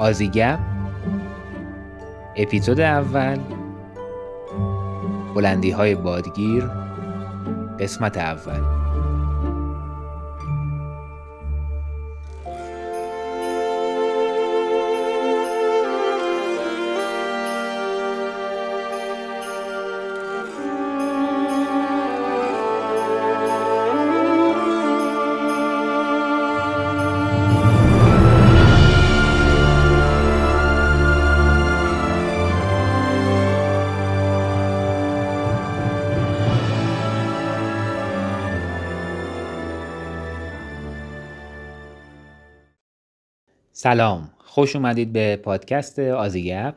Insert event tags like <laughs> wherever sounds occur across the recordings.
آزیگپ اپیزود اول بلندی های بادگیر قسمت اول. سلام. خوش اومدید به پادکست آزیگپ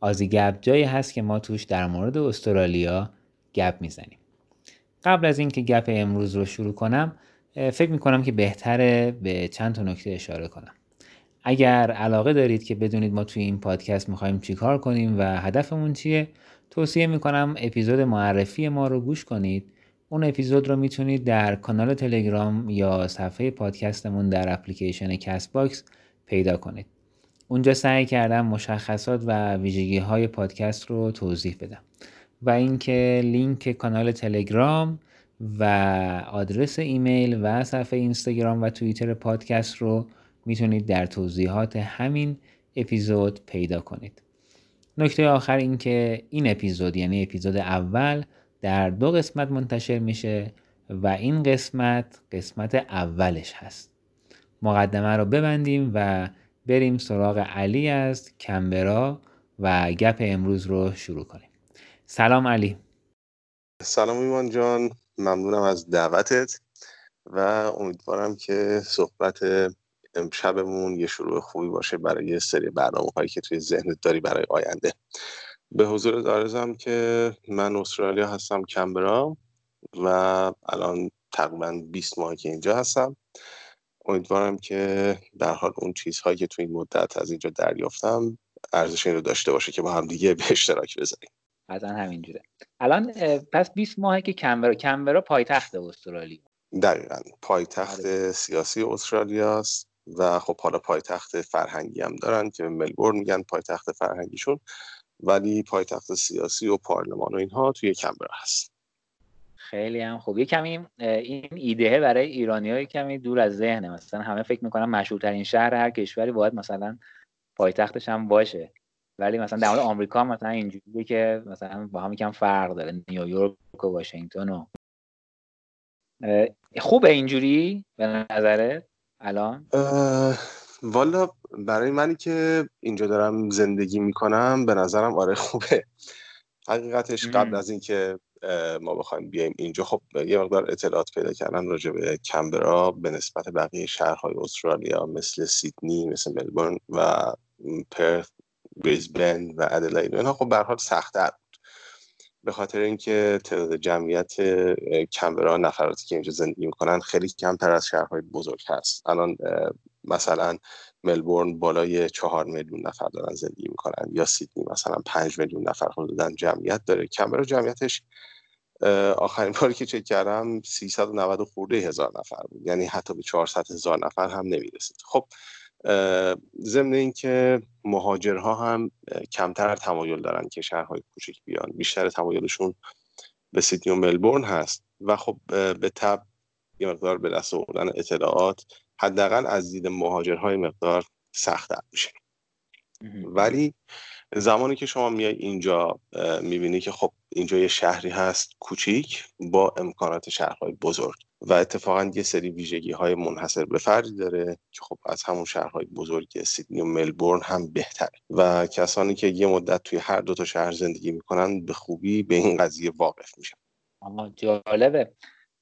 آزیگپ جایی هست که ما توش در مورد استرالیا گپ می‌زنیم. قبل از اینکه گپ امروز رو شروع کنم فکر می‌کنم که بهتره به چند تا نکته اشاره کنم. اگر علاقه دارید که بدونید ما توی این پادکست می‌خوایم چیکار کنیم و هدفمون چیه توصیه می‌کنم اپیزود معرفی ما رو گوش کنید. اون اپیزود رو می‌تونید در کانال تلگرام یا صفحه پادکستمون در اپلیکیشن Castbox پیدا کنید. اونجا سعی کردم مشخصات و ویژگی های پادکست رو توضیح بدم و اینکه لینک کانال تلگرام و آدرس ایمیل و صفحه اینستاگرام و توییتر پادکست رو می‌تونید در توضیحات همین اپیزود پیدا کنید. نکته آخر اینکه این اپیزود یعنی اپیزود اول در دو قسمت منتشر میشه و این قسمت قسمت اولش هست. مقدمه رو ببندیم و بریم سراغ علی از کمبرا و گپ امروز رو شروع کنیم. سلام علی. سلام ایمان جان. ممنونم از دعوتت و امیدوارم که صحبت امشبمون یه شروع خوبی باشه برای یه سری برنامه هایی که توی ذهنت داری برای آینده. به حضور دارزم که من استرالیا هستم کمبرا و الان تقریبا 20 ماه که اینجا هستم. امیدوارم که در حال اون چیزهایی که تو این مدت از اینجا دریافتم ارزش این رو داشته باشه که با هم دیگه به اشتراک بذاریم. قطعا همینجوره. الان پس 20 ماهه که کمبرا کمبرا پایتخت استرالیا دقیقا. پایتخت آره. سیاسی استرالیاست و خب حالا پایتخت فرهنگی هم دارن که ملبورن میگن پایتخت فرهنگیشون ولی پایتخت سیاسی و پارلمان و اینها توی کمبرا هست. خیلی هم خوب. یه کمی این ایده برای ایرانی های کمی دور از ذهنه. مثلا همه فکر می‌کنن مشهورترین شهر هر کشوری باید مثلا پایتختش هم باشه. ولی مثلا در مورد آمریکا مثلا اینجوریه که مثلا با هم یکم فرق داره. نیویورک و واشنگتن و خوبه اینجوری به نظرت الان؟ والا برای منی که اینجا دارم زندگی می‌کنم به نظرم آره خوبه. حقیقتش قبل از اینکه ما بخوایم بیایم اینجا. خب یه مقدار اطلاعات پیدا کردن راجع به کمبرا به نسبت بقیه شهرهای استرالیا مثل سیدنی مثل ملبورن و پرث بریزبن و ادلاید اینها خب به حال سختتر بود. به خاطر اینکه تعداد جمعیت کمبرا نفراتی که اینجا زندگی می‌کنن خیلی کمتر از شهرهای بزرگ هست. الان مثلا ملبورن بالای چهار میلیون نفر دارن زندگی می‌کنن یا سیدنی مثلا پنج میلیون نفر حدودا جمعیت داره. کمبرا جمعیتش آخرین باری که چک کردم 390 خورده هزار نفر بود. یعنی حتی به 400 هزار نفر هم نمی‌رسید. خب ضمن اینکه مهاجرها هم کمتر تمایل دارن که شهرهای کوچک بیان. بیشتر تمایلشون به سیدنی و ملبورن هست. و خب به تب یه مقدار به دست آوردن اطلاعات حداقل از دید مهاجرهای مقدار سخت میشه. ولی زمانی که شما میای اینجا می‌بینی که خب اینجا یه شهری هست کوچیک با امکانات شهرهای بزرگ و اتفاقا یه سری ویژگی های منحصر به فردی داره که خب از همون شهرهای بزرگ سیدنی و ملبورن هم بهتره و کسانی که یه مدت توی هر دو تا شهر زندگی می‌کنن به خوبی به این قضیه واقف میشن. اما جالبه.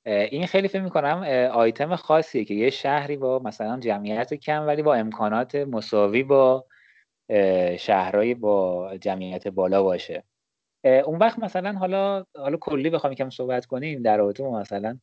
این خیلی فکر می‌کنم آیتم خاصیه که یه شهری با مثلا جمعیت کم ولی با امکانات مساوی با شهرهای با جمعیت بالا باشه. اون وقت مثلا حالا حالا کلی بخوام یکم صحبت کنیم در رابطه با مثلا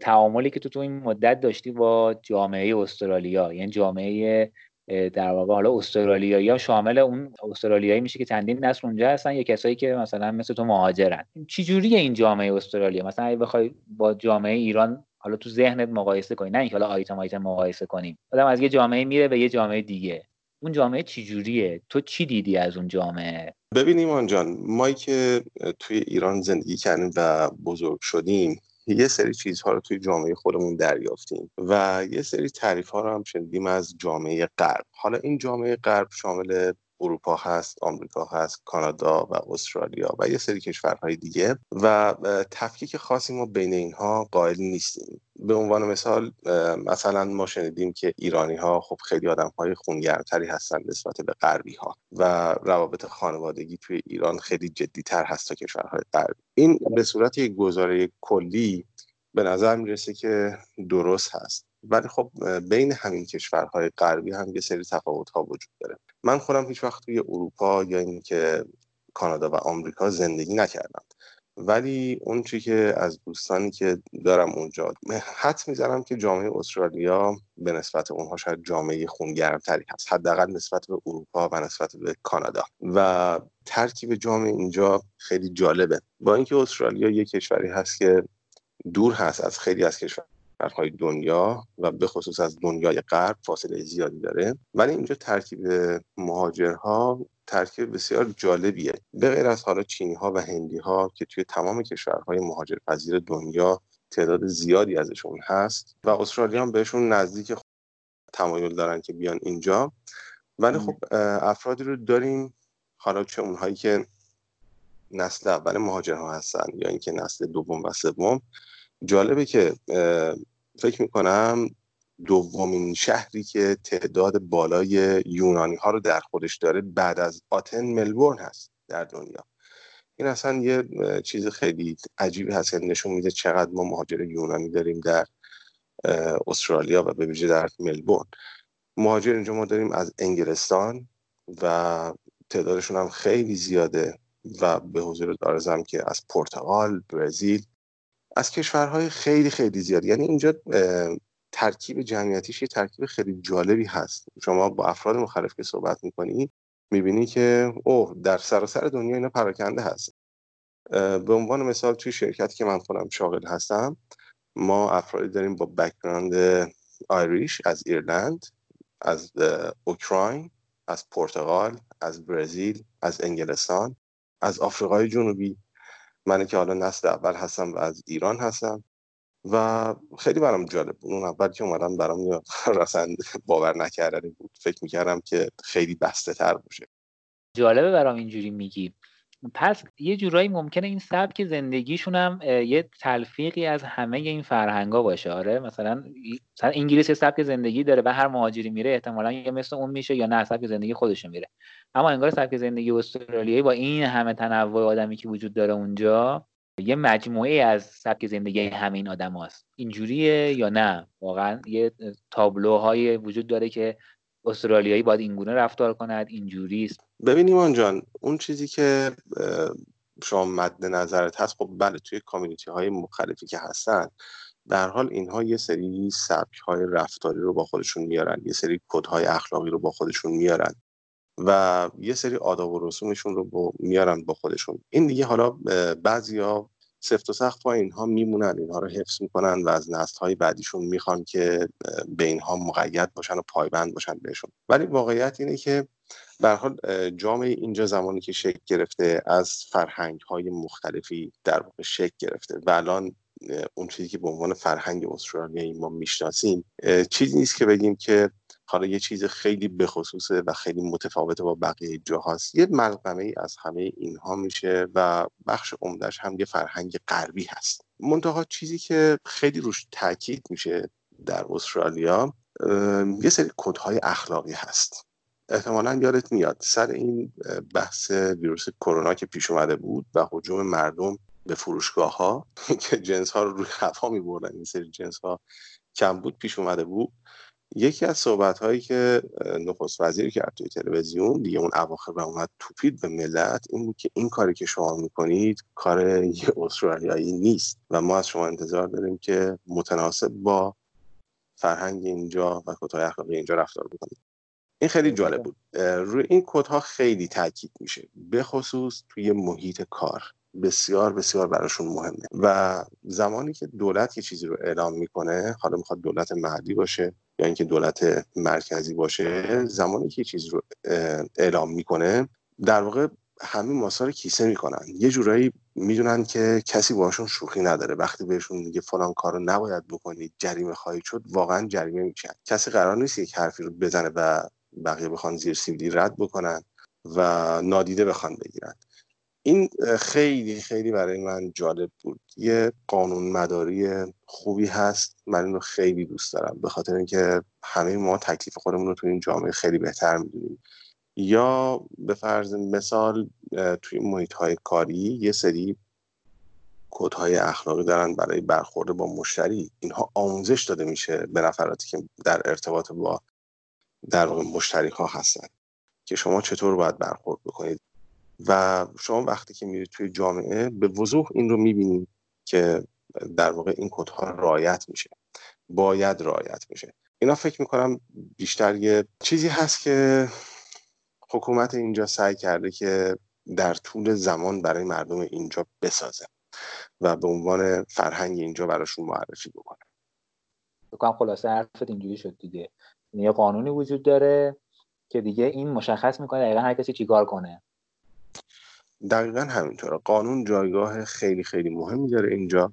تعاملی که تو تو این مدت داشتی با جامعه استرالیا. یعنی جامعه در واقع حالا استرالیایی ها شامل اون استرالیایی میشه که چندین نسل اونجا هستن. یا کسایی که مثلا مثل تو مهاجرن. چی جوریه این جامعه استرالیا؟ مثلا اگه بخوای با جامعه ایران حالا تو ذهنت مقایسه کنی. نه اینکه حالا آیتم آیتم مقایسه کنیم. آدم از یه جامعه میره به یه جامعه دیگه. اون جامعه چی جوریه؟ تو چی دیدی از اون جامعه؟ ببینیم آن جان ما که توی ایران زندگی کردیم و بزرگ شدیم یه سری چیزها رو توی جامعه خودمون دریافتیم و یه سری تعریف ها رو هم شنیدیم از جامعه غرب. حالا این جامعه غرب شامل اروپا هست آمریکا هست کانادا و استرالیا و یه سری کشورهای دیگه و تفکیک خاصی ما بین اینها قائل نیستیم. به عنوان مثال مثلا ما شنیدیم که ایرانی ها خب خیلی آدم های خونگرمتری هستن نسبت به غربی ها و روابط خانوادگی توی ایران خیلی جدی تر هست تا کشورهای غربی. این به صورت یک گزاره کلی به نظر می‌رسه که درست هست. ولی خب بین همین کشورهای غربی هم یه سری تفاوت ها وجود داره. من خودم هیچ وقت توی اروپا یا اینکه کانادا و آمریکا زندگی نکردم. ولی اون چی که از دوستانی که دارم اونجا حد می‌زنم که جامعه استرالیا به نسبت اونها شاید جامعه خونگرمتری هست. حداقل نسبت به اروپا و نسبت به کانادا. و ترکیب جامعه اینجا خیلی جالبه. با اینکه استرالیا یک کشوری هست که دور هست از خیلی از کشور کشورهای دنیا و به خصوص از دنیای غرب فاصله زیادی داره. ولی اینجا ترکیب مهاجرها ترکیب بسیار جالبیه. به غیر از حالا چینی ها و هندی ها که توی تمام کشورهای مهاجر پذیر دنیا تعداد زیادی ازشون هست و استرالیا هم بهشون نزدیک تمایل دارن که بیان اینجا. ولی خب افرادی رو داریم. حالا چه اونهایی که نسل اول مهاجرها هستن یا اینکه نسل دوم و سوم. جالبه که فکر می‌کنم دومین شهری که تعداد بالای یونانی ها رو در خودش داره بعد از آتن ملبورن هست در دنیا. این اصلا یه چیز خیلی عجیبی هست که نشون میده چقدر ما مهاجر یونانی داریم در استرالیا و به ویژه در ملبورن. مهاجر اینجا ما داریم از انگلستان و تعدادشون هم خیلی زیاده و به حضور دارزم که از پرتغال، برزیل از کشورهای خیلی خیلی زیاد. یعنی اینجا ترکیب جمعیتیش یه ترکیب خیلی جالبی هست. شما با افراد مختلف که صحبت می‌کنی می‌بینی که اوه در سراسر دنیا اینا پراکنده هست. به عنوان مثال توی شرکتی که من خودم شاغل هستم ما افرادی داریم با background Irish از ایرلند از اوکراین از پرتغال از برزیل از انگلستان از آفریقای جنوبی. من که حالا نسل اول هستم و از ایران هستم و خیلی برام جالب بود. اون اول که اومدم برام رسند <laughs> باور نکردنی بود. فکر می‌کردم که خیلی بسته تر باشه. جالبه برام اینجوری میگی. پس یه جورایی ممکنه این سبک زندگیشون هم یه تلفیقی از همه این فرهنگا باشه. آره مثلا مثلا انگلیس یه سبک زندگی داره و هر مهاجری میره احتمالا یه مثل اون میشه یا نه سبک زندگی خودشون میره. اما انگار سبک زندگی استرالیایی با این همه تنوع آدمی که وجود داره اونجا یه مجموعه از سبک زندگی همین آدم هست. اینجوریه یا نه؟ واقعا یه تابلوهای وجود داره که استرالیایی باید اینگونه رفتار کند اینجوری است. ببینیم آنجان اون چیزی که شما مد نظرت هست خب بله توی کامیونیتی های مختلفی که هستن در حال اینها یه سری سبک های رفتاری رو با خودشون میارن یه سری کد های اخلاقی رو با خودشون میارن و یه سری آداب و رسومشون رو میارن با خودشون. این دیگه حالا بعضیا سفت و سخت با اینها میمونن اینها رو حفظ می‌کنن و از نسل های بعدیشون می‌خوان که به اینها مقید باشن و پایبند باشن بهشون. ولی واقعیت اینه که به حال جامعه اینجا زمانی که شکل گرفته از فرهنگ های مختلفی در واقع شکل گرفته و الان اون چیزی که به عنوان فرهنگ استرالیایی ما می‌شناسیم چیزی نیست که بگیم که حالا یه چیز خیلی بخصوصه و خیلی متفاوته با بقیه جاهاست. یه ملغمه ای از همه اینها میشه و بخش عمدهش هم یه فرهنگ غربی هست. منتها چیزی که خیلی روش تاکید میشه در استرالیا یه سری کدهای اخلاقی هست. احتمالا یادت میاد سر این بحث ویروس کرونا که پیش اومده بود و حجوم مردم به فروشگاه ها <laughs> که جنس ها رو روی هوا می بردن این سری جنس ها کم بود پیش اومده بود. یکی از صحبت هایی که نخست وزیر کرد توی تلویزیون دیگه اون اواخر اومد توپید به ملت این بود که این کاری که شما می‌کنید کار <laughs> یه استرالیایی نیست و ما از شما انتظار داریم که متناسب با فرهنگ اینجا و کدهای اخلاقی اینجا رفتار بکنید. این خیلی جالب بود. روی این کدها خیلی تاکید میشه. به خصوص توی محیط کار. بسیار بسیار براشون مهمه. و زمانی که دولت یه چیزی رو اعلام می‌کنه حالا می‌خواد دولت محلی باشه یا اینکه دولت مرکزی باشه زمانی که یه چیز رو اعلام می‌کنه در واقع همین ماسا رو کیسه می‌کنن. یه جورایی می‌دونن که کسی باشون شوخی نداره. وقتی بهشون میگه فلان کارو نباید بکنید جریمه خواهید شد واقعا جریمه میشن کسی قرار نیست یک حرفی رو بزنه و بقیه بخوان زیر سیبیلی رد بکنن و نادیده بخوان بگیرن. این خیلی خیلی برای من جالب بود. یه قانون مداری خوبی هست. من اینو خیلی دوست دارم. به خاطر اینکه همه ما تکلیف خودمون رو تو این جامعه خیلی بهتر می‌دونیم. یا به فرض مثال توی محیط های کاری یه سری های اخلاقی دارن برای برخورد با مشتری. اینها آموزش داده میشه به نفراتی که در ارتباط با در واقع مشتری ها هستن. که شما چطور باید برخورد بکنید؟ و شما وقتی که میرید توی جامعه به وضوح این رو می‌بینید که در واقع این کدها رعایت میشه. باید رعایت میشه. اینا فکر می‌کنم بیشتر یه چیزی هست که حکومت اینجا سعی کرده که در طول زمان برای مردم اینجا بسازه و به عنوان فرهنگ اینجا براشون معرفی بکنه. بکنم خلاصه حرفت اینجوری شد دیگه. یعنی یه قانونی وجود داره که دیگه این مشخص می‌کنه دقیقا هر کسی چیکار کنه. دقیقا همینطوره. قانون جایگاه خیلی خیلی مهمی داره اینجا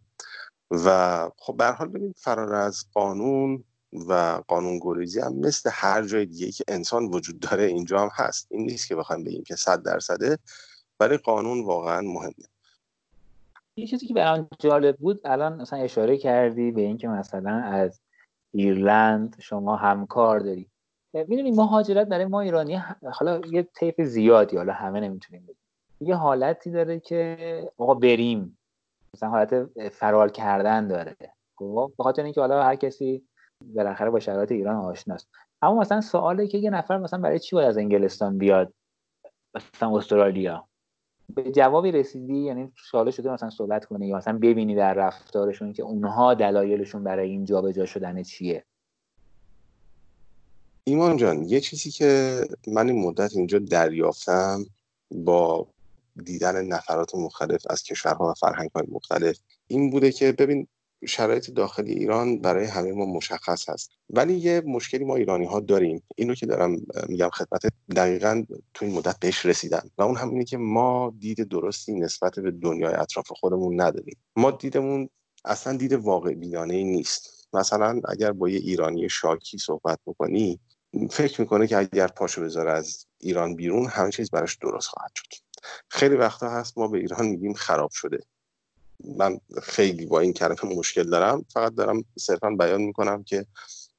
و خب به حال ببین فرار از قانون و قانون گریزی هم مثل هر جای دیگه که انسان وجود داره اینجا هم هست. این نیست که بخوایم بگیم که صد درصده ولی قانون واقعا مهمه. یه چیزی که برام جالب بود الان مثلا اشاره کردی به اینکه مثلا از ایرلند شما همکار داری. می‌دونی مهاجرت برای ما ایرانی حالا یه طیف زیادی حالا همه نمی‌تونیم بگیم. یه حالتی داره که آقا بریم. مثلا حالت فرار کردن داره. خب به خاطر اینکه حالا هر کسی بالاخره با شرایط ایران آشناست. اما مثلا سوالی که یه نفر مثلا برای چی باید از انگلستان بیاد؟ مثلا استرالیا. به جوابی رسیدی؟ یعنی سوال شده مثلا صحبت کنی یا مثلا ببینی در رفتارشون که اونها دلایلشون برای این جابجا شدن چیه؟ ایمان جان یه چیزی که من این مدت اینجا دریافتم با دیدن نفرات مختلف از کشورها و فرهنگ های مختلف. این بوده که ببین شرایط داخلی ایران برای همه ما مشخص هست. ولی یه مشکلی ما ایرانی ها داریم. اینو که دارم میگم خدمت دقیقا تو این مدت بهش رسیدم. و اون هم اینه که ما دید درستی نسبت به دنیای اطراف خودمون نداریم. ما دیدمون اصلا دید واقع بینانه ای نیست. مثلا اگر با یه ایرانی شاکی صحبت بکنی فکر می‌کنه که اگر پاشو بذاره از ایران بیرون همه چیز براش درست خواهد شد. خیلی وقتا هست ما به ایران میگیم خراب شده. من خیلی با این کلمه مشکل دارم. فقط دارم صرفا بیان می‌کنم که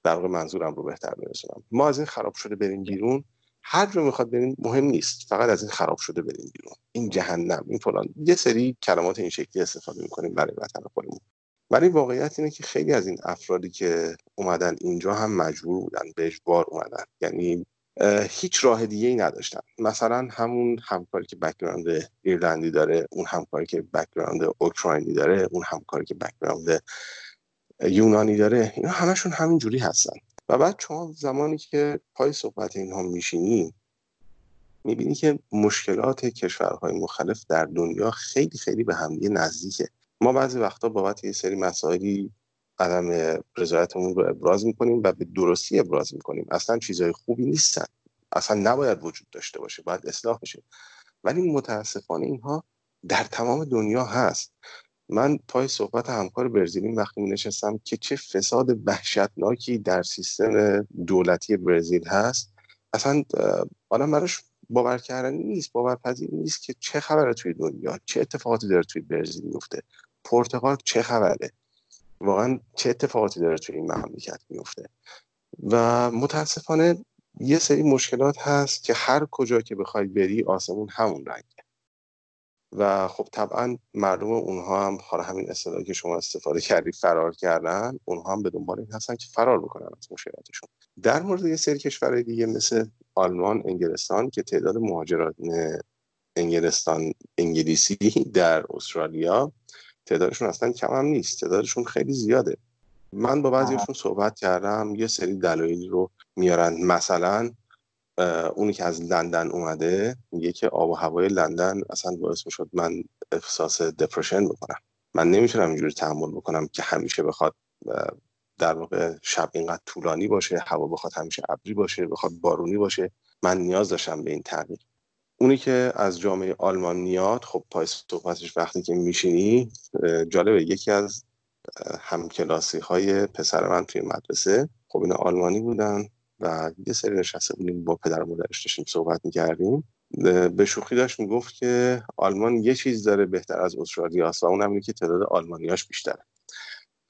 در منظورم رو بهتر برسونم. ما از این خراب شده بریم بیرون. هر جا می‌خواد بریم مهم نیست. فقط از این خراب شده بریم بیرون. این جهنم این فلان. یه سری کلمات این شکلی استفاده می‌کنیم برای وطن خودمون. ولی واقعیت اینه که خیلی از این افرادی که اومدن اینجا هم مجبور بودن به اجبار اومدن. یعنی هیچ راه دیگه ای نداشتن مثلا همون همکاری که background ایرلندی داره اون همکاری که background اوکراینی داره اون همکاری که background یونانی داره اینا همشون همین جوری هستن. و بعد شما زمانی که پای صحبت اینها میشینی می‌بینی که مشکلات کشورهای مختلف در دنیا خیلی خیلی به همدیگه نزدیکه. ما بعضی وقتا بابت یه سری مسائلی عدم رضایتمون رو ابراز می‌کنیم و به درستی ابراز می‌کنیم. اصلا چیزهای خوبی نیستن. اصلا نباید وجود داشته باشه باید اصلاح بشه. ولی متاسفانه اینها در تمام دنیا هست. من پای صحبت همکار برزیلیم وقتی نشستم که چه فساد وحشتناکی در سیستم دولتی برزیل هست. اصلا آدم براش باور کردن نیست باورپذیر نیست که چه خبره توی دنیا چه اتفاقاتی داره توی برزیل میفته پرتغال چه خبره؟ واقعا چه اتفاقاتی داره توی این مملکت میفته. و متاسفانه یه سری مشکلات هست که هر کجا که بخوای بری آسمون همون رنگه. و خب طبعا مردم اونها هم حالا همین اصطلاحی که شما استفاده کردی فرار کردن اونها هم به دنبال این هستن که فرار بکنن از مشکلاتشون. در مورد یه سری کشورهای دیگه مثل آلمان انگلستان که تعداد مهاجران انگلستان انگلیسی در استرالیا تعدادشون اصلا کم هم نیست تعدادشون خیلی زیاده. من با بعضیشون صحبت کردم یه سری دلایلی رو میارن. مثلا اونی که از لندن اومده میگه که آب و هوای لندن اصلا باعث می‌شد من احساس دپرشن بکنم. من نمی‌تونم اینجوری تحمل بکنم که همیشه بخواد در واقع شب اینقدر طولانی باشه هوا بخواد همیشه ابری باشه بخواد بارونی باشه. من نیاز داشتم به این تغییر. اونی که از جامعه آلمان میاد خب پای صحبتش وقتی که میشینی جالبه. یکی از همکلاسی های پسر من توی مدرسه خب این آلمانی بودن و یه سری نشسته بودیم با پدر مادرش داشتیم صحبت می‌کردیم. به شوخی داشت می‌گفت که آلمان یه چیز داره بهتر از استرالیا است و اون که تعداد آلمانیاش بیشتره.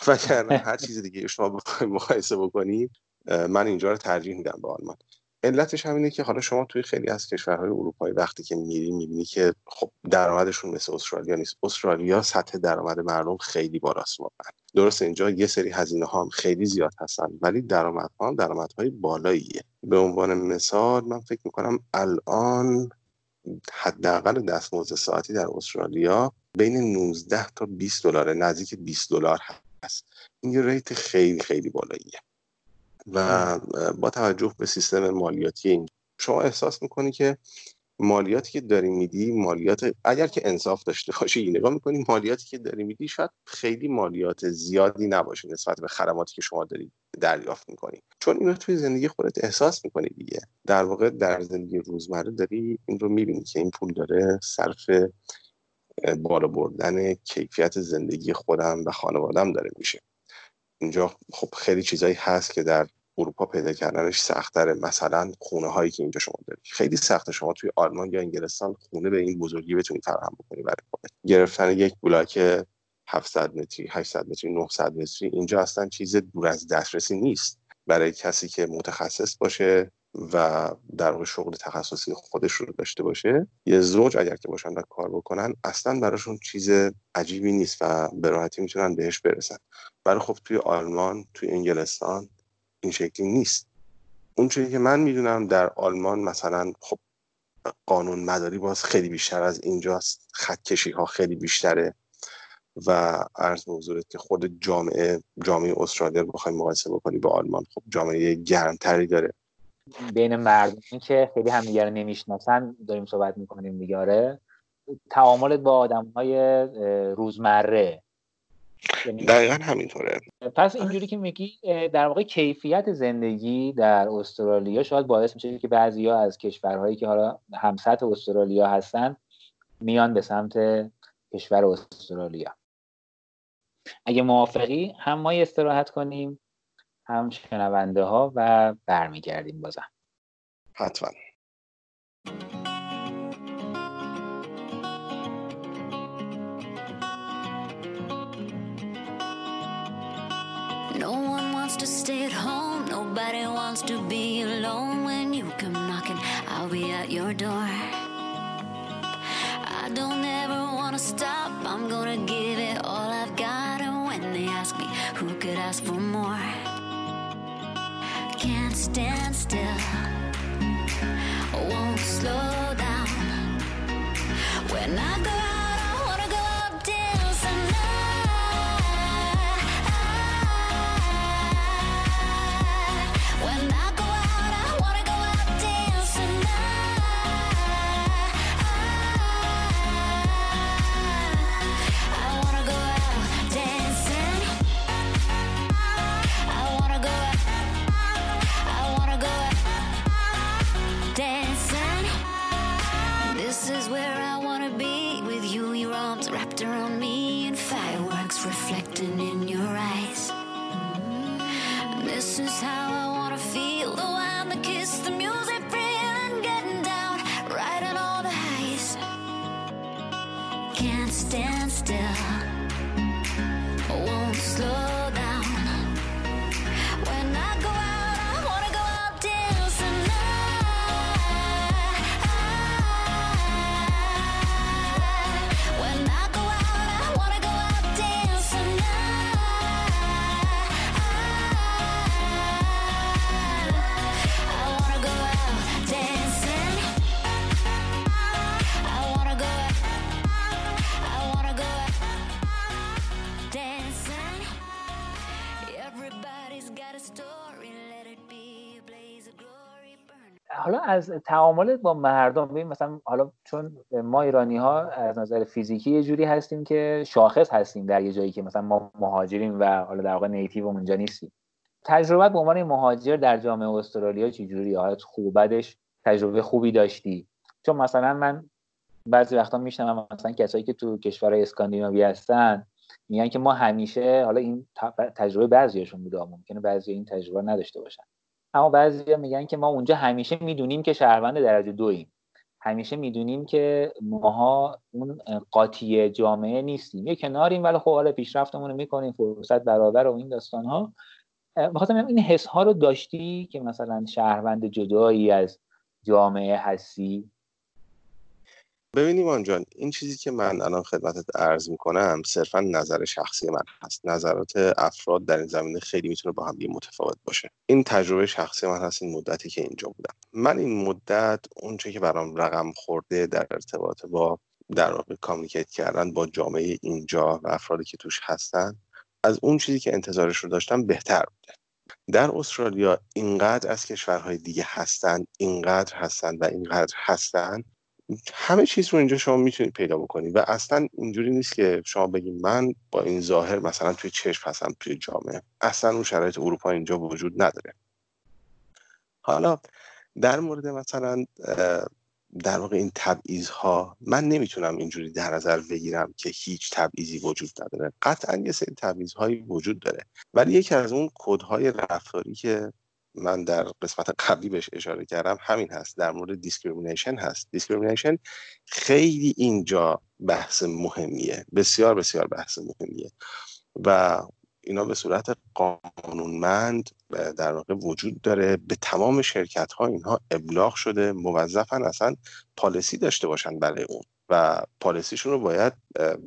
و <laughs> هر چیز دیگه شما بخواید مقایسه بکنید من اینجا رو ترجیح میدم به آلمان. علتش همینه که حالا شما توی خیلی از کشورهای اروپایی وقتی که میری می‌بینی که خب درآمدشون مثل استرالیا نیست. استرالیا سطح درآمد مردم خیلی بالاست واقعا. درسته اینجا یه سری هزینه ها هم خیلی زیاد هستن ولی درآمد ها هم درآمدهای بالاییه. به عنوان مثال من فکر می‌کنم الان حداقل دستمزد ساعتی در استرالیا بین 19 تا 20 دلار نزدیک 20 دلار هست. این یه ریت خیلی خیلی بالاییه. و با توجه به سیستم مالیاتی این. شما احساس می‌کنی که مالیاتی که داری میدی مالیات اگر که انصاف داشته باشی نگاه می‌کنی مالیاتی که داری میدی شاید خیلی مالیات زیادی نباشه نسبت به خدماتی که شما داری دریافت می‌کنی. چون اینو توی زندگی خودت احساس می‌کنی دیگه. در واقع در زندگی روزمره داری این رو می‌بینی که این پول داره صرف بالا بردن کیفیت زندگی خودم و خانوادم داره میشه. اینجا خب خیلی چیزایی هست که در اروپا پیدا کردنش سختره. مثلا خونه هایی که اینجا شما دارید خیلی سخته. شما توی آلمان یا انگلستان خونه به این بزرگی بتونید فراهم بکنید برای خودت. گرفتن یک بلاک 700 متری 800 متری 900 متری اینجا اصلا چیز دور از دسترسی نیست. برای کسی که متخصص باشه و در واقع شغل تخصصی خودش رو داشته باشه یه زوج اگر که باشن و کار بکنن اصلا براشون چیز عجیبی نیست و به راحتی می‌تونن بهش برسن. برای خب توی آلمان توی انگلستان این شکلی نیست. اون چیزی که من می‌دونم در آلمان مثلا خب قانون مداری باز خیلی بیشتر از اینجاست. خط ها خیلی بیشتره و عرض به که خود جامعه جامعه استرالیا رو بخوایم مقایسه بکنی با آلمان خب جامعه گرمتری داره. بین مردمی که خیلی همدیگه رو نمی‌شناسن داریم صحبت می‌کنیم دیگه آره. تعاملت با آدم های روزمره. دقیقا همینطوره. پس اینجوری که میگی در واقع کیفیت زندگی در استرالیا شاید باعث میشه که بعضی ها از کشورهایی که حالا همسط استرالیا هستن میان به سمت کشور استرالیا. اگه موافقی هم ما استراحت کنیم هم شنونده ها و برمیگردیم بازم. حتما. Nobody wants to be alone. When you come knocking, I'll be at your door. I don't ever want to stop. I'm gonna give it all I've got. And when they ask me who could ask for more can't stand still, won't slow down. When I go از تعامل با مردم ببین مثلا حالا چون ما ایرانی ها از نظر فیزیکی یه جوری هستیم که شاخص هستیم در یه جایی که مثلا ما مهاجریم و حالا در واقع نیتیو اونجا نیستیم. تجربه به عنوان مهاجر در جامعه استرالیا چه جوری حالت خوب بدش تجربه خوبی داشتی؟ چون مثلا من بعضی وقتا میشنم مثلا کسایی که تو کشورهای اسکاندیناوی هستن میگن که ما همیشه حالا این تجربه بعضیاشون بوده ممکنه بعضی این تجربه نداشته باشن. اما بعضی میگن که ما اونجا همیشه می‌دونیم که شهروند درجه دویم همیشه می‌دونیم که ماها اون قاطی جامعه نیستیم. یه کناریم ولی خب حالا پیشرفتمون رو می‌کنیم فرصت برابر و این داستان ها بخاطر این حس ها رو داشتی که مثلا شهروند جدایی از جامعه هستی؟ ببینیم آنجان این چیزی که من الان خدمتت عرض می‌کنم صرفا نظر شخصی من هست. نظرات افراد در این زمینه خیلی می‌تونه با هم متفاوت باشه. این تجربه شخصی من هست این مدتی که اینجا بودم. من این مدت اونچه که برام رقم خورده در ارتباط با در واقع کامیکیت کردن با جامعه اینجا و افرادی که توش هستن از اون چیزی که انتظارش رو داشتم بهتر بوده. در استرالیا اینقدر از کشورهای دیگه هستن اینقدر هستن و اینقدر هستن همه چیز رو اینجا شما می‌تونید پیدا بکنید و اصلا اینجوری نیست که شما بگید من با این ظاهر مثلا توی چشم هستم توی جامعه. اصلا اون شرایط اروپا اینجا وجود نداره. حالا در مورد مثلا در واقع این تبعیض ها من نمی‌تونم اینجوری در نظر بگیرم که هیچ تبعیضی وجود نداره. قطعا یه سری تبعیض هایی وجود داره. ولی یکی از اون کدهای رفتاری که من در قسمت قبلی بهش اشاره کردم همین هست در مورد discrimination هست. discrimination خیلی اینجا بحث مهمیه بسیار بسیار بحث مهمیه. و اینا به صورت قانونمند در واقع وجود داره. به تمام شرکت ها اینها ابلاغ شده موظفن اصلا پالیسی داشته باشن برای اون. و پالیسیشون رو باید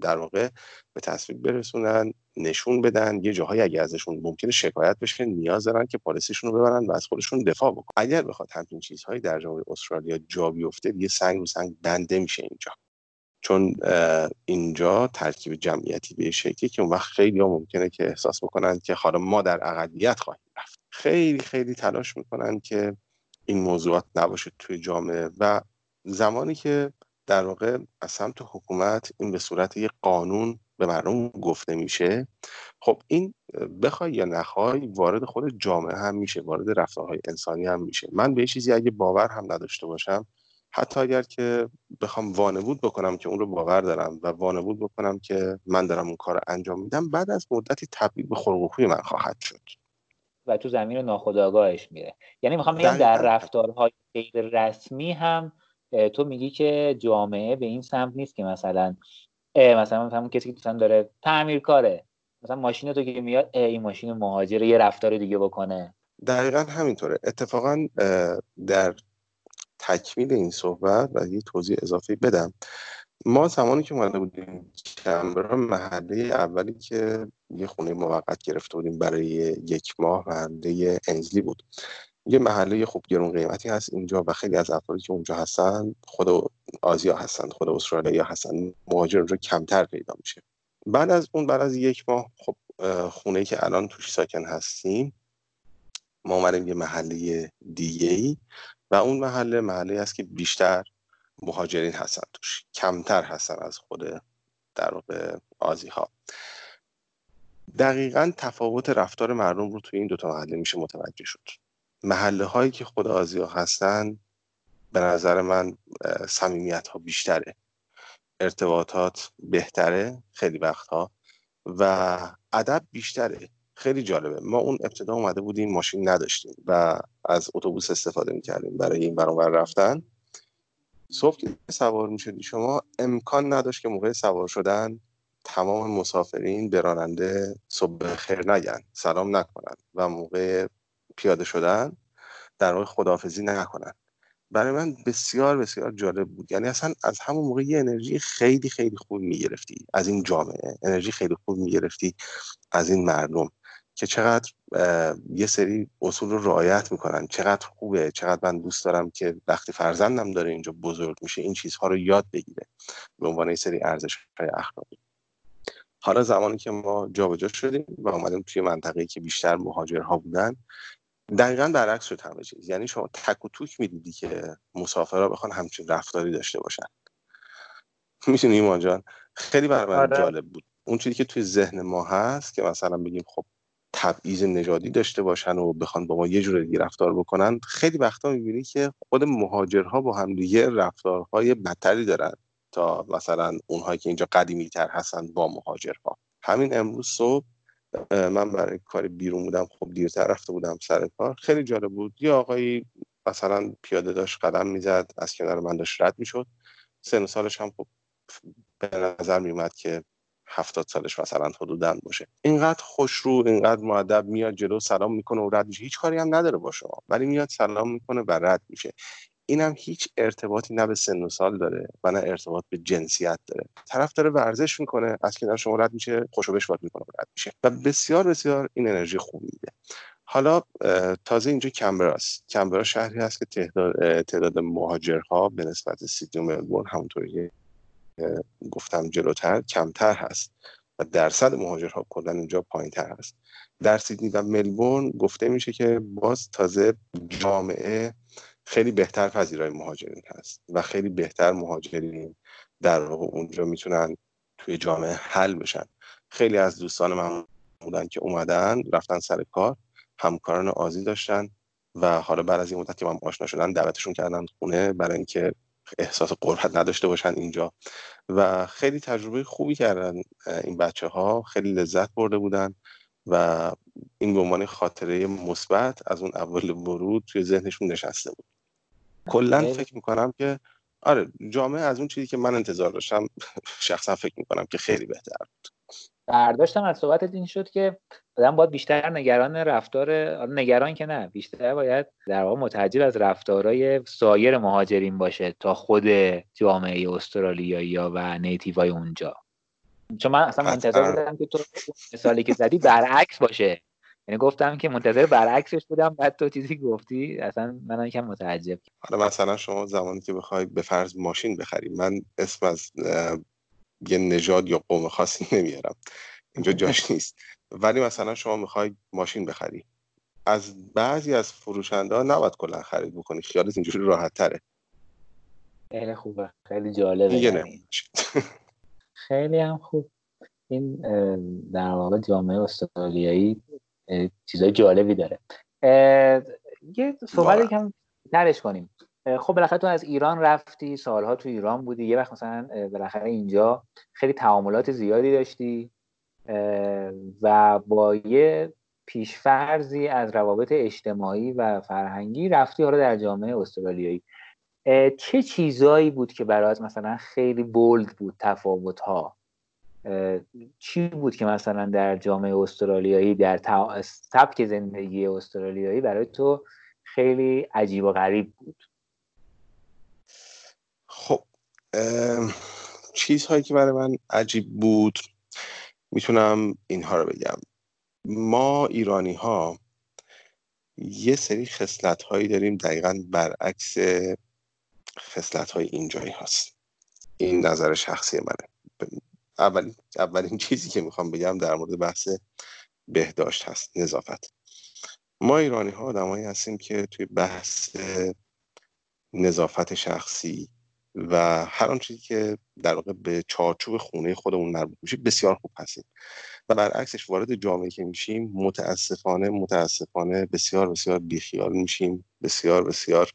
در واقع به تصویب برسونن نشون بدن. یه جاهایی اگه ازشون ممکنه شکایت بشه نیاز دارن که پالیسیشون رو ببرن و از خودشون دفاع بکنن. اگر بخواد همچین چیزهایی در جامعه استرالیا جا بیفته دیگه سنگ رو سنگ بنده میشه اینجا. چون اینجا ترکیب جمعیتی به شکلی که اون وقت خیلی ها ممکنه که احساس بکنن که حالا ما در اقلیت خواهیم رفت. خیلی خیلی تلاش می‌کنن که این موضوعات نباشه توی جامعه. و زمانی که در واقع از سمت حکومت این به صورت یک قانون به مردم گفته میشه. خب این بخوای یا نخوای وارد خود جامعه هم میشه وارد رفتارهای انسانی هم میشه. من به چیزی اگه باور هم نداشته باشم حتی اگر که بخوام وانمود بکنم که اون رو باور دارم و وانمود بکنم که من دارم اون کار رو انجام میدم بعد از مدتی تبدیل به خلق من خواهد شد. و تو زمین ناخودآگاهش میره. یعنی می‌خوام بگم در رفتارهای غیر رسمی هم تو میگی که جامعه به این سمت نیست که مثلا مثلا مثلا کسی که مثلا داره تعمیر کاره مثلا ماشین تو که میاد این ماشین مهاجر یه رفتار دیگه بکنه. دقیقا همینطوره. اتفاقا در تکمیل این صحبت و یه توضیح اضافه بدم. ما زمانی که اومده بودیم کمبرا محله اولی که یه خونه موقت گرفته بودیم برای یک ماه محله انزلی بود. یه محله خوب گرون قیمتی هست اینجا و خیلی از افرادی که اونجا هستن خود آزیا هستن خود استرالیا هستن مهاجر اونجا کمتر پیدا میشه. بعد از اون بعد از یک ماه خب خونه که الان توش ساکن هستیم ما اومدیم یه محله دیگه ای و اون محله محله است که بیشتر مهاجرین هستن توش کمتر هستن از خود در واقع آزی ها دقیقا تفاوت رفتار مردم رو توی این دوتا محله میشه متوجه شد. محله هایی که خود آزی ها هستن به نظر من سمیمیت ها بیشتره. ارتباطات بهتره خیلی وقتها و ادب بیشتره. خیلی جالبه. ما اون ابتدا اومده بودیم ماشین نداشتیم و از اتوبوس استفاده می‌کردیم برای این برانور رفتن. صبح که سوار می‌شدی شما امکان نداشت که موقع سوار شدن تمام مسافرین به راننده صبح خیر نگن سلام نکنن و موقع پیاده شدن در واقع خداحافظی نکنن. برای من بسیار بسیار جالب بود. یعنی اصلا از همون موقع یه انرژی خیلی خیلی خوب می‌گرفتی. از این جامعه انرژی خیلی خوب می‌گرفتی از این مردم که چقدر یه سری اصول رو رعایت می‌کنن. چقدر خوبه چقدر من دوست دارم که وقتی فرزندم داره اینجا بزرگ میشه این چیزها رو یاد بگیره به عنوان یه سری ارزش های اخلاقی. حالا زمانی که ما جابجا شدیم و اومدیم توی منطقه که بیشتر مهاجرها بودن دقیقا برعکس شد همه چیز. یعنی شما تک و توک می‌دیدی که مسافرها بخوان همچین رفتاری داشته باشن. می‌تونی ایمان جان؟ خیلی برای من آره. جالب بود. اون چیزی که توی ذهن ما هست که مثلا بگیم خب تبعیض نژادی داشته باشن و بخوان با ما یه جور دیگه رفتار بکنن خیلی وقتا می‌بینی که خود مهاجرها با هم دیگه رفتارهای بدتری دارن تا مثلا اونهایی که اینجا قدیمی تر هستن با مهاجرها. همین امروز صبح من برای کار بیرون بودم خب دیرتر رفته بودم سر کار. خیلی جالب بود. یه آقایی مثلا پیاده داشت قدم می‌زد از کنار من داشت رد می‌شد. سن سالش هم خب به نظر میومد که هفتاد سالش مثلا حدودا باشه. اینقدر خوشرو اینقدر معدب میاد جلو سلام می‌کنه و رد میشه. هیچ کاری هم نداره با شما ولی میاد سلام می‌کنه و رد میشه. اینم هیچ ارتباطی نه به سن و سال داره و نه ارتباط به جنسیت داره. طرف داره ورزش می‌کنه از کنار شما رد میشه خوشو بشوات می‌کنه رد میشه. و بسیار بسیار این انرژی خوبی میده. حالا تازه اینجا کمبراست. کمبرا شهری هست که تعداد, مهاجرها به نسبت سیدنی و ملبورن همونطوری گفتم جلوتر کمتر هست و درصد مهاجرها کلا اینجا پایین تر هست. در سیدنی و ملبورن گفته میشه که باز تازه جامعه خیلی بهتر پذیرای مهاجرین هست و خیلی بهتر مهاجرین در واقع اونجا می‌تونن توی جامعه حل بشن. خیلی از دوستان من بودن که اومدن رفتن سر کار همکاران آزی داشتن و حالا بعد از این مدت که من آشنا شدن دعوتشون کردن خونه برای اینکه احساس قربت نداشته باشن اینجا. و خیلی تجربه خوبی کردن این بچه ها خیلی لذت برده بودن. و این به عنوان خاطره مثبت از اون اول ورود توی ذهنشون نشسته بود. کلا فکر می‌کنم که آره جامعه از اون چیزی که من انتظار داشتم شخصا فکر می‌کنم که خیلی بهتر بود. برداشتم از صحبتت این شد که آدم باید بیشتر نگران رفتار نگران که نه بیشتر باید در واقع متعجب از رفتارهای سایر مهاجرین باشه تا خود جامعه استرالیایی و نیتیوای اونجا. چون من اصلا منتظر بودم که تو مثالی که زدی برعکس باشه. یعنی گفتم که منتظر برعکسش بودم بعد تو چیزی گفتی اصلا من یکم متعجب. حالا مثلا شما زمانی که بخوای به فرض ماشین بخری من اسم از یه نژاد یا قوم خاصی <laughs> نمیارم. اینجا جاش <laughs> نیست. ولی مثلا شما می‌خوای ماشین بخری. از بعضی از فروشنده ها نباید کلا خرید بکنی. خیالت اینجوری راحت تره. خیلی خوبه. خیلی جالبه یعنی. خیلی هم خوب. این در واقع جامعه استرالیایی چیزای جالبی داره. یه صحبت کم ترش کنیم. خب بالاخره تو از ایران رفتی سالها تو ایران بودی یه وقت مثلا بالاخره اینجا خیلی تعاملات زیادی داشتی و با یه پیشفرزی از روابط اجتماعی و فرهنگی رفتی حالا در جامعه استرالیایی چه چیزایی بود که برات مثلا خیلی بولد بود تفاوت ها چی بود که مثلا در جامعه استرالیایی در سبک زندگی استرالیایی برای تو خیلی عجیب و غریب بود؟ خب چیزهایی که برای من عجیب بود می‌تونم اینها رو بگم. ما ایرانی ها یه سری خصلت هایی داریم دقیقا برعکس خصلت های اینجایی هست. این نظر شخصی منه. اولین اولین چیزی که می‌خوام بگم در مورد بحث بهداشت هست نظافت. ما ایرانی ها آدمایی هستیم که توی بحث نظافت شخصی و هر آن چیزی که در واقع به چارچوب خونه خودمون مربوط میشه بسیار خوب هستیم. و برعکسش وارد جامعه که میشیم متاسفانه متاسفانه بسیار بسیار بیخیال میشیم بسیار بسیار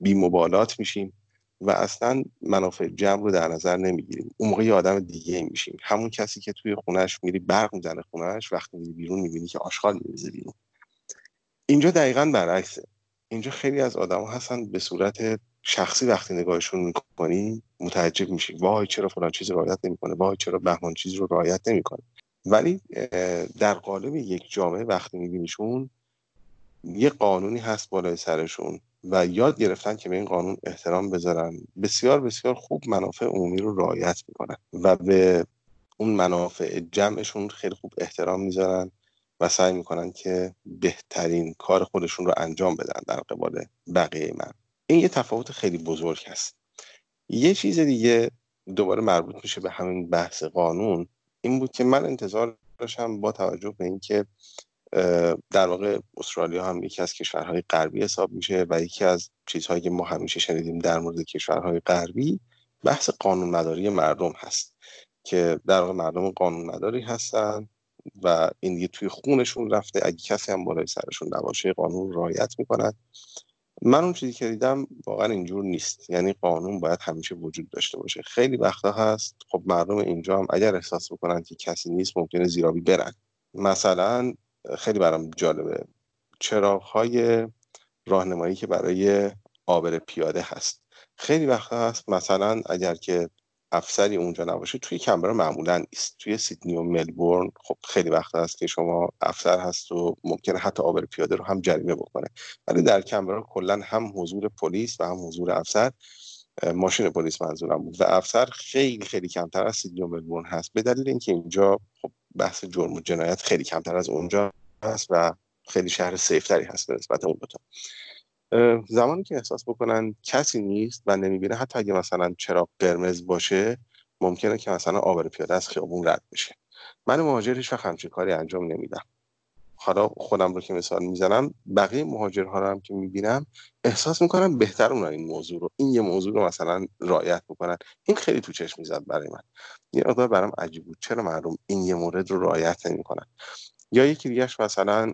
بیمبالات میشیم و اصلا منافع جمع رو در نظر نمی‌گیریم. اون موقع آدم دیگه میشیم. همون کسی که توی خونهش میری برق می‌زنه خونهش وقتی میری بیرون می‌بینی که آشغال میریزه بیرون. اینجا دقیقا برعکسه. اینجا خیلی از آدم هستن به صورت شخصی وقتی نگاهشون می‌کنی متعجب میشی. وای چرا فلان چیز رعایت نمی‌کنه؟ وای چرا بهمان چیز رو رعایت نمی‌کنه؟ ولی در قالب یک جامعه وقتی میبینیشون یه قانونی هست بالای سرشون و یاد گرفتن که به این قانون احترام بذارن. بسیار بسیار خوب منافع عمومی رو رعایت می‌کنن و به اون منافع جمعشون خیلی خوب احترام می‌ذارن و سعی می‌کنن که بهترین کار خودشون رو انجام بدن در قبال بقیه من. این یه تفاوت خیلی بزرگ هست. یه چیز دیگه دوباره مربوط میشه به همین بحث قانون این بود که من انتظار داشتم با توجه به اینکه در واقع استرالیا هم یکی از کشورهای غربی حساب میشه و یکی از چیزهایی که ما همیشه شنیدیم در مورد کشورهای غربی بحث قانون مداری مردم هست که در واقع مردم قانون مداری هستن و این دیگه توی خونشون رفته. اگه کسی هم بالای سرشون نباشه قانون رعایت می‌کنن من اون چیزی که دیدم واقعا اینجور نیست. یعنی قانون باید همیشه وجود داشته باشه. خیلی وقتا هست. خب مردم اینجا هم اگر احساس بکنن که کسی نیست ممکنه زیرابی برن. مثلا خیلی برام جالبه. چراغ های راهنمایی که برای آبر پیاده هست. خیلی وقتا هست. مثلا اگر که افسری اونجا نباشه توی کمبرا معمولا نیست. توی سیدنی و ملبورن خب خیلی وقت هست که شما افسر هست و ممکنه حتی آبر پیاده رو هم جریمه بکنه. ولی در کمبرا کلا هم حضور پلیس و هم حضور افسر ماشین پلیس منظورم بود. و افسر خیلی خیلی کمتر از سیدنی و ملبورن هست. به دلیل اینکه اینجا خب بحث جرم و جنایت خیلی کمتر از اونجا هست و خیلی شهر سیفتری هست به نسبت اون دوتا. زمانی که احساس بکنن کسی نیست و نمی‌بینه حتی اگه مثلا چراغ قرمز باشه ممکنه که مثلا آبر پیاده از خیابون رد بشه. من مهاجر هیچ وقت همچین کاری انجام نمیدم. حالا خودم رو که مثال می‌زنم بقیه مهاجرها رو هم که می‌بینم احساس می‌کنم بهتر اونن این موضوع رو. این یه موضوع رو مثلا رعایت می‌کنن این خیلی تو چشم می‌زد برای من. یه مقدار برام عجیب بود. چرا مردم این یه مورد رو رعایت نمی‌کنن؟ یا یکی دیگهش مثلا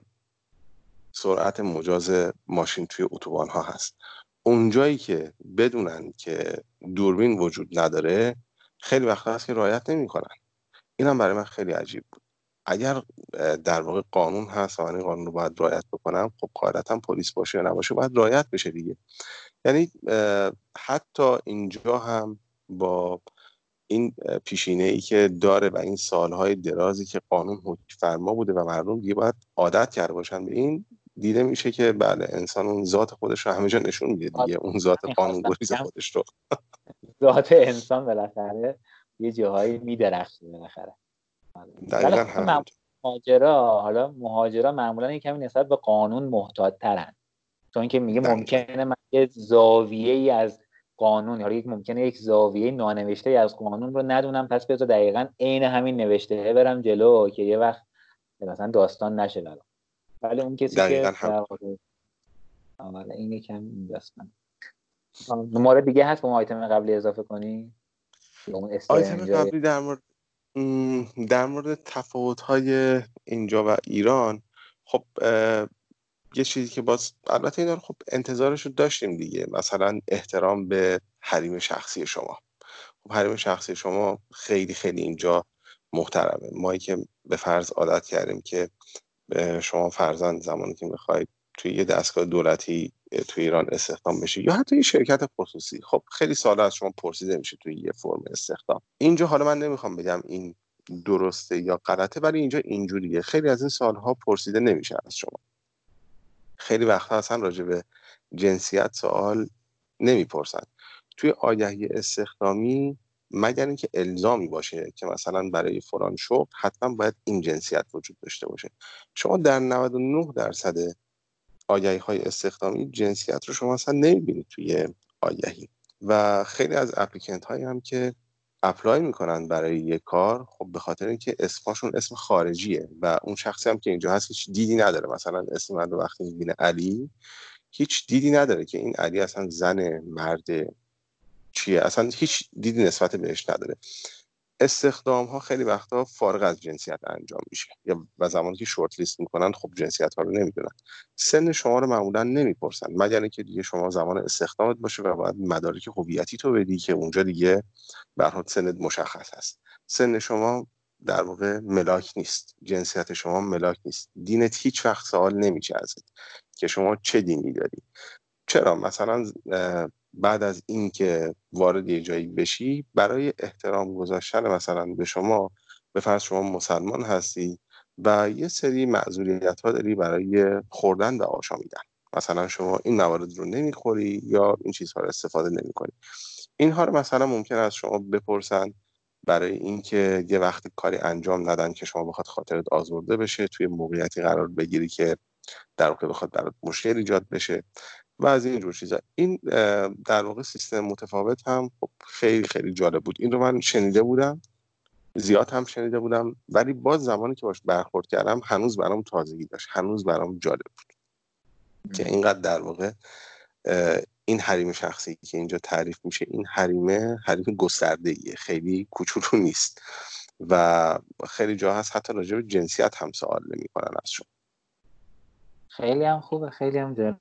سرعت مجاز ماشین توی اتوبان ها هست. اونجایی که بدونن که دوربین وجود نداره خیلی وقت هست که رعایت نمی‌کنن. این هم برای من خیلی عجیب بود. اگر در واقع قانون هست و قانون رو باید رعایت بکنم خب قاعدتا پلیس باشه یا نباشه باید رعایت بشه دیگه. یعنی حتی اینجا هم با این پیشینه ای که داره و این سالهای درازی که قانون حکم فرما بوده و مردم دیگه باید عادت کرده باشن به این دیده میشه که بله انسان اون ذات خودش رو همه جا نشون میده دیگه. اون ذات <laughs> قانون گریز خودش رو. <laughs> ذات انسان بالاخره یه جاهایی میدرخشه بالاخره. دقیقا خب مهاجرا حالا مهاجرا معمولا یه کمی نسبت به قانون محتاط ترن چون که میگه ممکنه من یه زاویه ای از قانون حالا یک ممکنه یک زاویه نانوشته از قانون رو ندونم پس بذار دقیقا عین همین نوشته برم جلو که یه وقت مثلا داستان نشه برام. ولی اون کسی که هم. این یکم اینجاست مورد دیگه هست با آیتم قبلی اضافه کنی؟ آیتم قبلی در مورد در مورد تفاوت های اینجا و ایران خب یه چیزی که باز البته اینا خب انتظارش رو داشتیم دیگه. مثلا احترام به حریم شخصی شما. خب حریم شخصی شما خیلی خیلی اینجا محترمه. ما که به فرض عادت کردیم که شما فرزند زمانی که می‌خواید توی یه دستگاه دولتی توی ایران استخدام بشی یا حتی یه شرکت خصوصی. خب خیلی سال از شما پرسیده میشه توی یه فرم استخدام. اینجا حالا من نمی‌خوام بگم این درسته یا غلطه ولی اینجا اینجوریه خیلی از این سالها پرسیده نمیشه از شما. خیلی وقتا اصلا راجع به جنسیت سوال نمی‌پرسن. توی آگهی استخدامی مگر اینکه الزامی باشه که مثلا برای فلان شغل حتما باید این جنسیت وجود داشته باشه. شما در 99 درصد آگهی های استخدامی جنسیت رو شما اصلا نمی‌بینید توی آگهی. و خیلی از اپلیکنت هایی هم که اپلای می‌کنن برای یه کار خب به خاطر اینکه اسمشون اسم خارجیه و اون شخصی هم که اینجا هست هیچ دیدی نداره. مثلا اسم من رو وقتی می‌بینه علی هیچ دیدی نداره که این علی اصلا زن مرد چیه؟ اصلا هیچ دیدی نسبت بهش نداره. استخدام ها خیلی وقتا فارغ از جنسیت انجام میشه. یا و زمانی که شورت لیست می‌کنن خب جنسیت ها رو نمی‌دونن. سن شما رو معمولا نمی‌پرسن. مگر اینکه دیگه شما زمان استخدامت باشه و باید مدارک هویتی تو بدی که اونجا دیگه برات سنت مشخص هست. سن شما در واقع ملاک نیست. جنسیت شما ملاک نیست. دینت هیچ وقت سوال نمیشه که شما چه دینی داری. چرا؟ مثلا بعد از اینکه وارد یه جایی بشی برای احترام گذاشتن مثلا به شما به فرض شما مسلمان هستی و یه سری معذوریت ها داری برای خوردن و آشامیدن مثلا شما این موارد رو نمی‌خوری یا این چیزها رو استفاده نمی‌کنی. اینها رو مثلا ممکن است شما بپرسن برای اینکه یه وقت کاری انجام ندن که شما بخواد خاطرت آزرده بشه توی موقعیتی قرار بگیری که در واقع بخواد برات مشکل ایجاد بشه. و از این جور چیزا. این در واقع سیستم متفاوت هم خب خیلی خیلی جالب بود. این رو من شنیده بودم. زیاد هم شنیده بودم. ولی باز زمانی که باش برخورد کردم هنوز برام تازگی داشت. هنوز برام جالب بود. که اینقدر در واقع این حریم شخصی که اینجا تعریف میشه این حریمه حریم گسترده ایه خیلی کوچولو نیست. و خیلی جا هست. حتی راجع به جنسیت هم سوال نمی‌کنن از شما خیلی هم خوبه خیلی هم جالب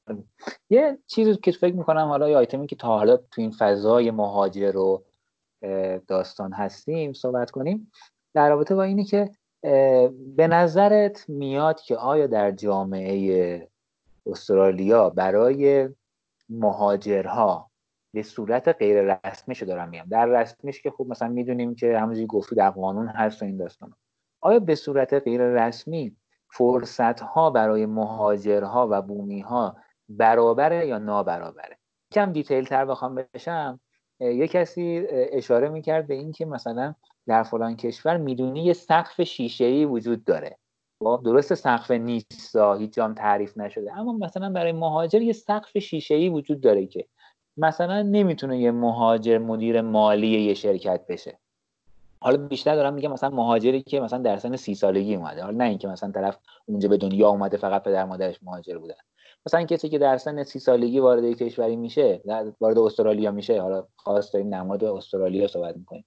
یه چیزی که فکر می‌کنم حالا یه آیتمی که تا حالا تو این فضای مهاجر و داستان هستیم صحبت کنیم در رابطه با اینه که به نظرت میاد که آیا در جامعه استرالیا برای مهاجرها به صورت غیر رسمیش دارم میگم در رسمیش که خوب مثلا می‌دونیم که همونجوری گفتی در قانون هست و این داستان آیا به صورت غیر رسمی فرصت ها برای مهاجرها و بومی ها برابره یا نابرابره کم دیتیل تر بخوام بشم. یه کسی اشاره می‌کرد به اینکه مثلا در فلان کشور می‌دونی یه سقف شیشه ای وجود داره. خب، درست سقف نیست هیچ جام تعریف نشده اما مثلا برای مهاجر یه سقف شیشه ای وجود داره که مثلا نمی‌تونه یه مهاجر مدیر مالی یه شرکت بشه. حالا بیشتر دارم میگم مثلا مهاجری که مثلا در سن سی سالگی اومده. حالا نه اینکه مثلا طرف اونجا به دنیا اومده فقط پدر مادرش مهاجر بودن. مثلا کسی که در سن سی سالگی وارد کشوری میشه وارد استرالیا میشه. حالا خاص داریم مورد استرالیا صحبت می‌کنیم.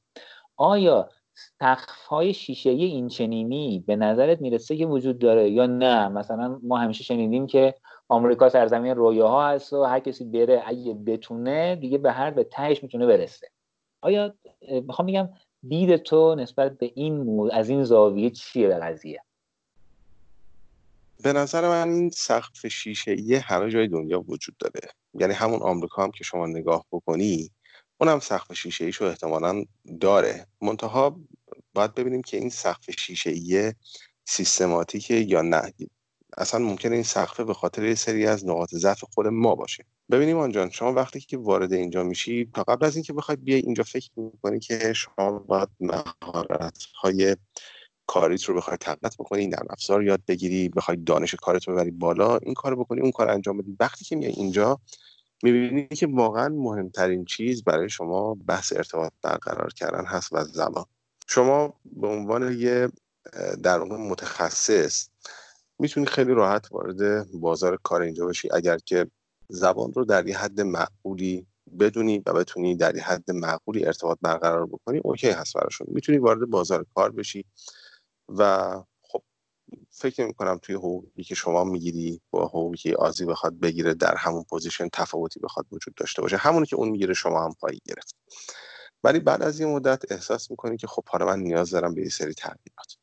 آیا سقف های شیشه این چنینی به نظرت می‌رسه که وجود داره یا نه؟ مثلا ما همیشه شنیدیم که آمریکا سرزمین رویاها هست و هر کسی بره اگه بتونه دیگه به هر به تهش می‌تونه برسه. آیا می‌خوام میگم دید تو نسبت به این مو... از این زاویه چیه به قضیه؟ به نظر من این سقف شیشه یه همه جای دنیا وجود داره. یعنی همون آمریکا هم که شما نگاه بکنی اونم سقف شیشه ایشو احتمالا داره. منتها باید ببینیم که این سقف شیشه ایه سیستماتیکه یا نه. اصلا ممکنه این سقفه به خاطر یه سری از نقاط ضعف خود ما باشه. ببینیم آنجان شما وقتی که وارد اینجا میشی تا قبل از اینکه بخواید بیای اینجا فکر می‌کنی که شما باید مهارت های کاریت رو بخوای تقویت بکنی نرم افزار یاد بگیری بخوای دانش کارت رو ببری بالا این کار بکنی اون کار انجام بدی. وقتی که میای اینجا می‌بینی که واقعا مهمترین چیز برای شما بحث ارتباط برقرار کردن هست و زمان. شما به عنوان یه در واقع متخصص می‌تونی خیلی راحت وارد بازار کار اینجا بشی. اگر که زبان رو در یه حد معقولی بدونی و بتونی در یه حد معقولی ارتباط برقرار بکنی OK هست براشون. می‌تونی وارد بازار کار بشی و خب فکر نمی کنم توی حقوقی که شما می‌گیری با حقوقی که Aussie بخواد بگیره در همون position تفاوتی بخواد وجود داشته باشه. همونی که اون می‌گیره شما هم خواهی گرفت. ولی بعد از این مدت احساس می‌کنی که خب حالا من نیاز دارم به یه سری تغییرات.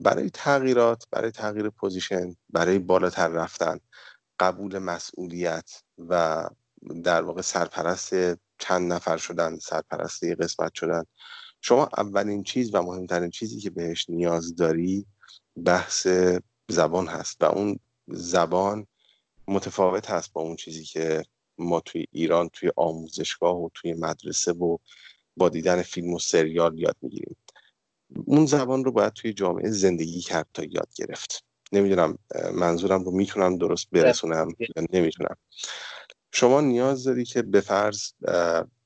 برای تغییرات برای تغییر پوزیشن برای بالاتر رفتن قبول مسئولیت و در واقع سرپرست چند نفر شدن سرپرست یه قسمت شدن. شما اولین چیز و مهمترین چیزی که بهش نیاز داری بحث زبان هست و اون زبان متفاوت هست با اون چیزی که ما توی ایران توی آموزشگاه و توی مدرسه و با دیدن فیلم و سریال یاد می‌گیریم. اون زبان رو باید توی جامعه زندگی کرد تا یاد گرفت. نمی‌دونم منظورم رو می‌تونم درست برسونم یا نمی‌تونم. شما نیاز داری که به فرض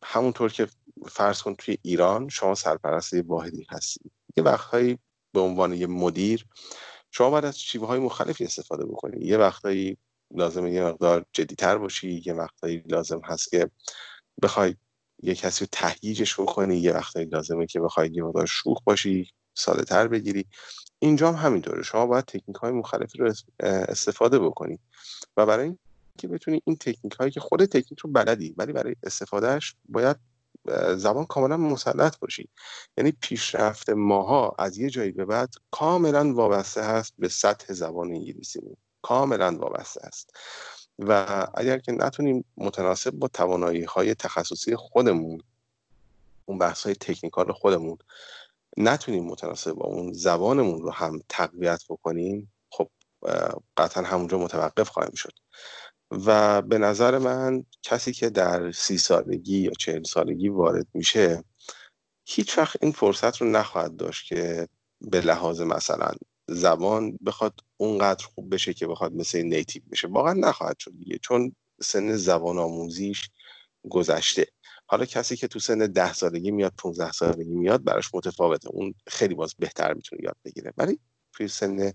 همونطور که فرض کن توی ایران شما سرپرست یه واحدی هستی. یه وقتهایی به عنوان یه مدیر شما باید از شیوه های مختلفی استفاده بکنی. یه وقتهایی لازمه یه مقدار جدیتر باشی یه وقتهایی لازم هست که بخوای یه کسی رو تهییجش بکنی یه وقتایی لازمه که بخوای یه مقدار شوخ باشی ساده تر بگیری. اینجا هم همینطوره شما باید تکنیک های مختلفی رو استفاده بکنی. و برای اینکه بتونی این تکنیک هایی که خود تکنیک رو بلدی ولی برای استفادهش باید زبان کاملا مسلط باشی. یعنی پیشرفت ماها از یه جایی به بعد کاملا وابسته هست به سطح زبان انگلیسی. کاملا وابسته است و اگر که نتونیم متناسب با توانایی های تخصصی خودمون اون بحث های تکنیکال خودمون نتونیم متناسب با اون زبانمون رو هم تقویت بکنیم خب قطعا همونجا متوقف خواهیم شد. و به نظر من کسی که در سی سالگی یا چهل سالگی وارد میشه هیچ وقت این فرصت رو نخواهد داشت که به لحاظ مثلا زبان بخواد اونقدر خوب بشه که بخواد مثل نیتیو بشه. واقعا نخواهد شد دیگه چون سن زبان آموزیش گذشته. حالا کسی که تو سن ده سالگی میاد 15 سالگی میاد براش متفاوته. اون خیلی باز بهتر می‌تونه یاد بگیره. ولی توی سن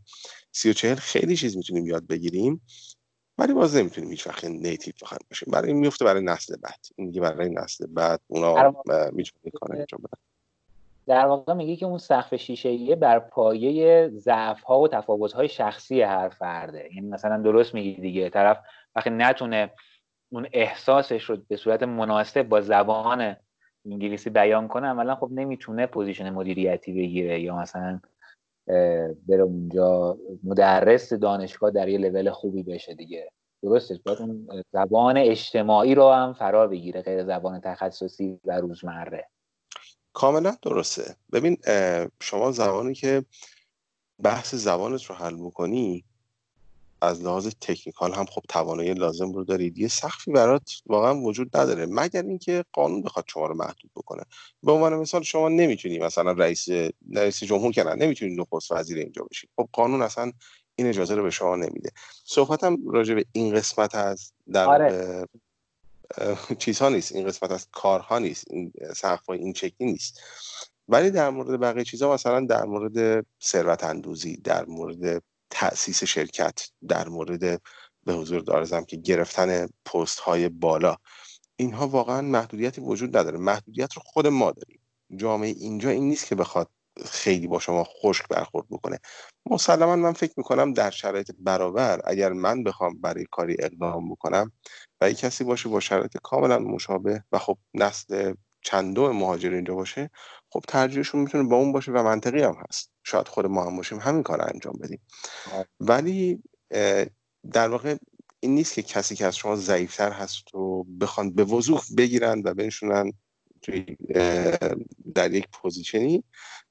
سی و چهل خیلی چیز می‌تونیم یاد بگیریم ولی باز نمی‌تونیم هیچ وقت نیتیو بخوایم باشیم. برای این میفته برای نسل بعد. این دیگه برای نسل بعد اونا می‌تونه کنه انجام بدن در واقع میگه که اون سقف شیشه بر پایه ضعف ها و تفاوت های شخصی هر فرده. یعنی مثلا درست میگی دیگه. طرف وقتی نتونه اون احساسش رو به صورت مناسب با زبان انگلیسی بیان کنه عملا خب نمی‌تونه position مدیریتی بگیره یا مثلا بره اونجا مدرس دانشگاه در یه لول خوبی بشه دیگه. درسته؟ باید اون زبان اجتماعی رو هم فرا بگیره غیر زبان تخصصی و روزمره. کاملا درسته. ببین شما زبانی که بحث زبانت رو حل بکنی از لحاظ تکنیکال هم خب توانایی لازم رو دارید. یه سخفی برات واقعا وجود نداره. مگر اینکه قانون بخواد شما رو محدود بکنه. به عنوان مثال شما نمی‌تونی مثلا رئیس رئیس جمهور کنن نمی‌تونی نخست وزیر اینجا بشید خب قانون اصلا این اجازه رو به شما نمیده. صحبتم راجع به این قسمت از در آره. چیزها نیست. این قسمت از کارها نیست. این سقف این شکلی نیست. ولی در مورد بقیه چیزها مثلا در مورد ثروت اندوزی در مورد تأسیس شرکت در مورد به حضور دارزم که گرفتن پست های بالا. اینها واقعا محدودیتی وجود نداره. محدودیت رو خود ما داریم. جامعه اینجا این نیست که بخواد خیلی با شما خشک برخورد بکنه. مسلما من فکر می‌کنم در شرایط برابر اگر من بخوام برای کاری اقدام بکنم و یک کسی باشه با شرایط کاملا مشابه و خب نسل چندم مهاجر اینجا باشه خب ترجیحشون می‌تونه با اون باشه و منطقی هم هست. شاید خود ما هم باشیم همین کار انجام بدیم. ولی در واقع این نیست که کسی که از شما ضعیفتر هست و بخوان به وضوح بگیرن و بنشونن در یک position ی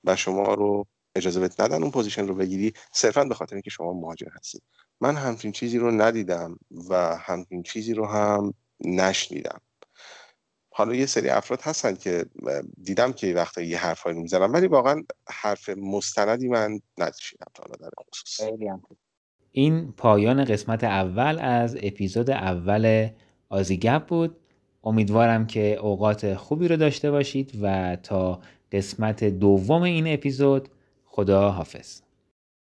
و شما رو اجازه بهت ندن اون position رو بگیری صرفا به خاطر اینکه شما مهاجر هستید من همچین چیزی رو ندیدم و همچین چیزی رو هم نشنیدم. حالا یه سری افراد هستن که دیدم که وقتا یه حرفایی رو می‌زنم ولی واقعا حرف مستندی من ندیشیدم تا حالا در خصوص. این پایان قسمت اول از اپیزود اول آزیگب بود. امیدوارم که اوقات خوبی رو داشته باشید و تا قسمت دوم این اپیزود خدا حافظ.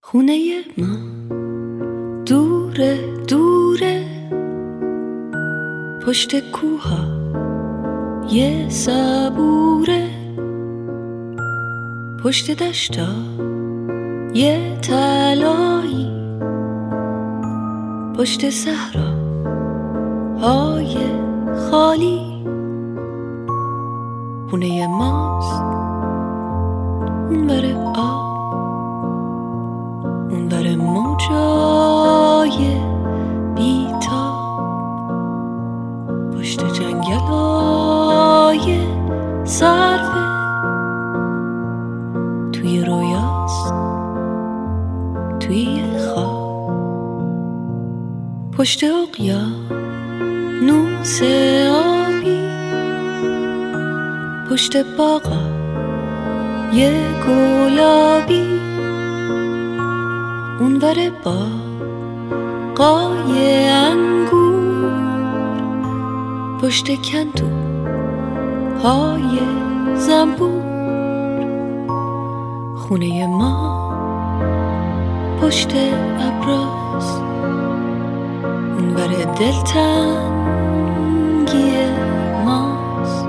خونه ما دوره دوره پشت کوها یه صبوره. پشت دشتا یه تلایی پشت صحرا های خالی. خونه ماست. اون بره آب. اون بره موجای بیتا پشت جنگل های صرفه توی رویاست توی خواب. پشت اقیا نوس آبی. پشت باغا یه گلابی. اون بره با قای انگور. پشت کندو های زنبور. خونه ما پشت ابراز. اونور دلتنگی ماست.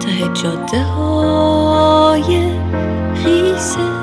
ته جاده های خیسه.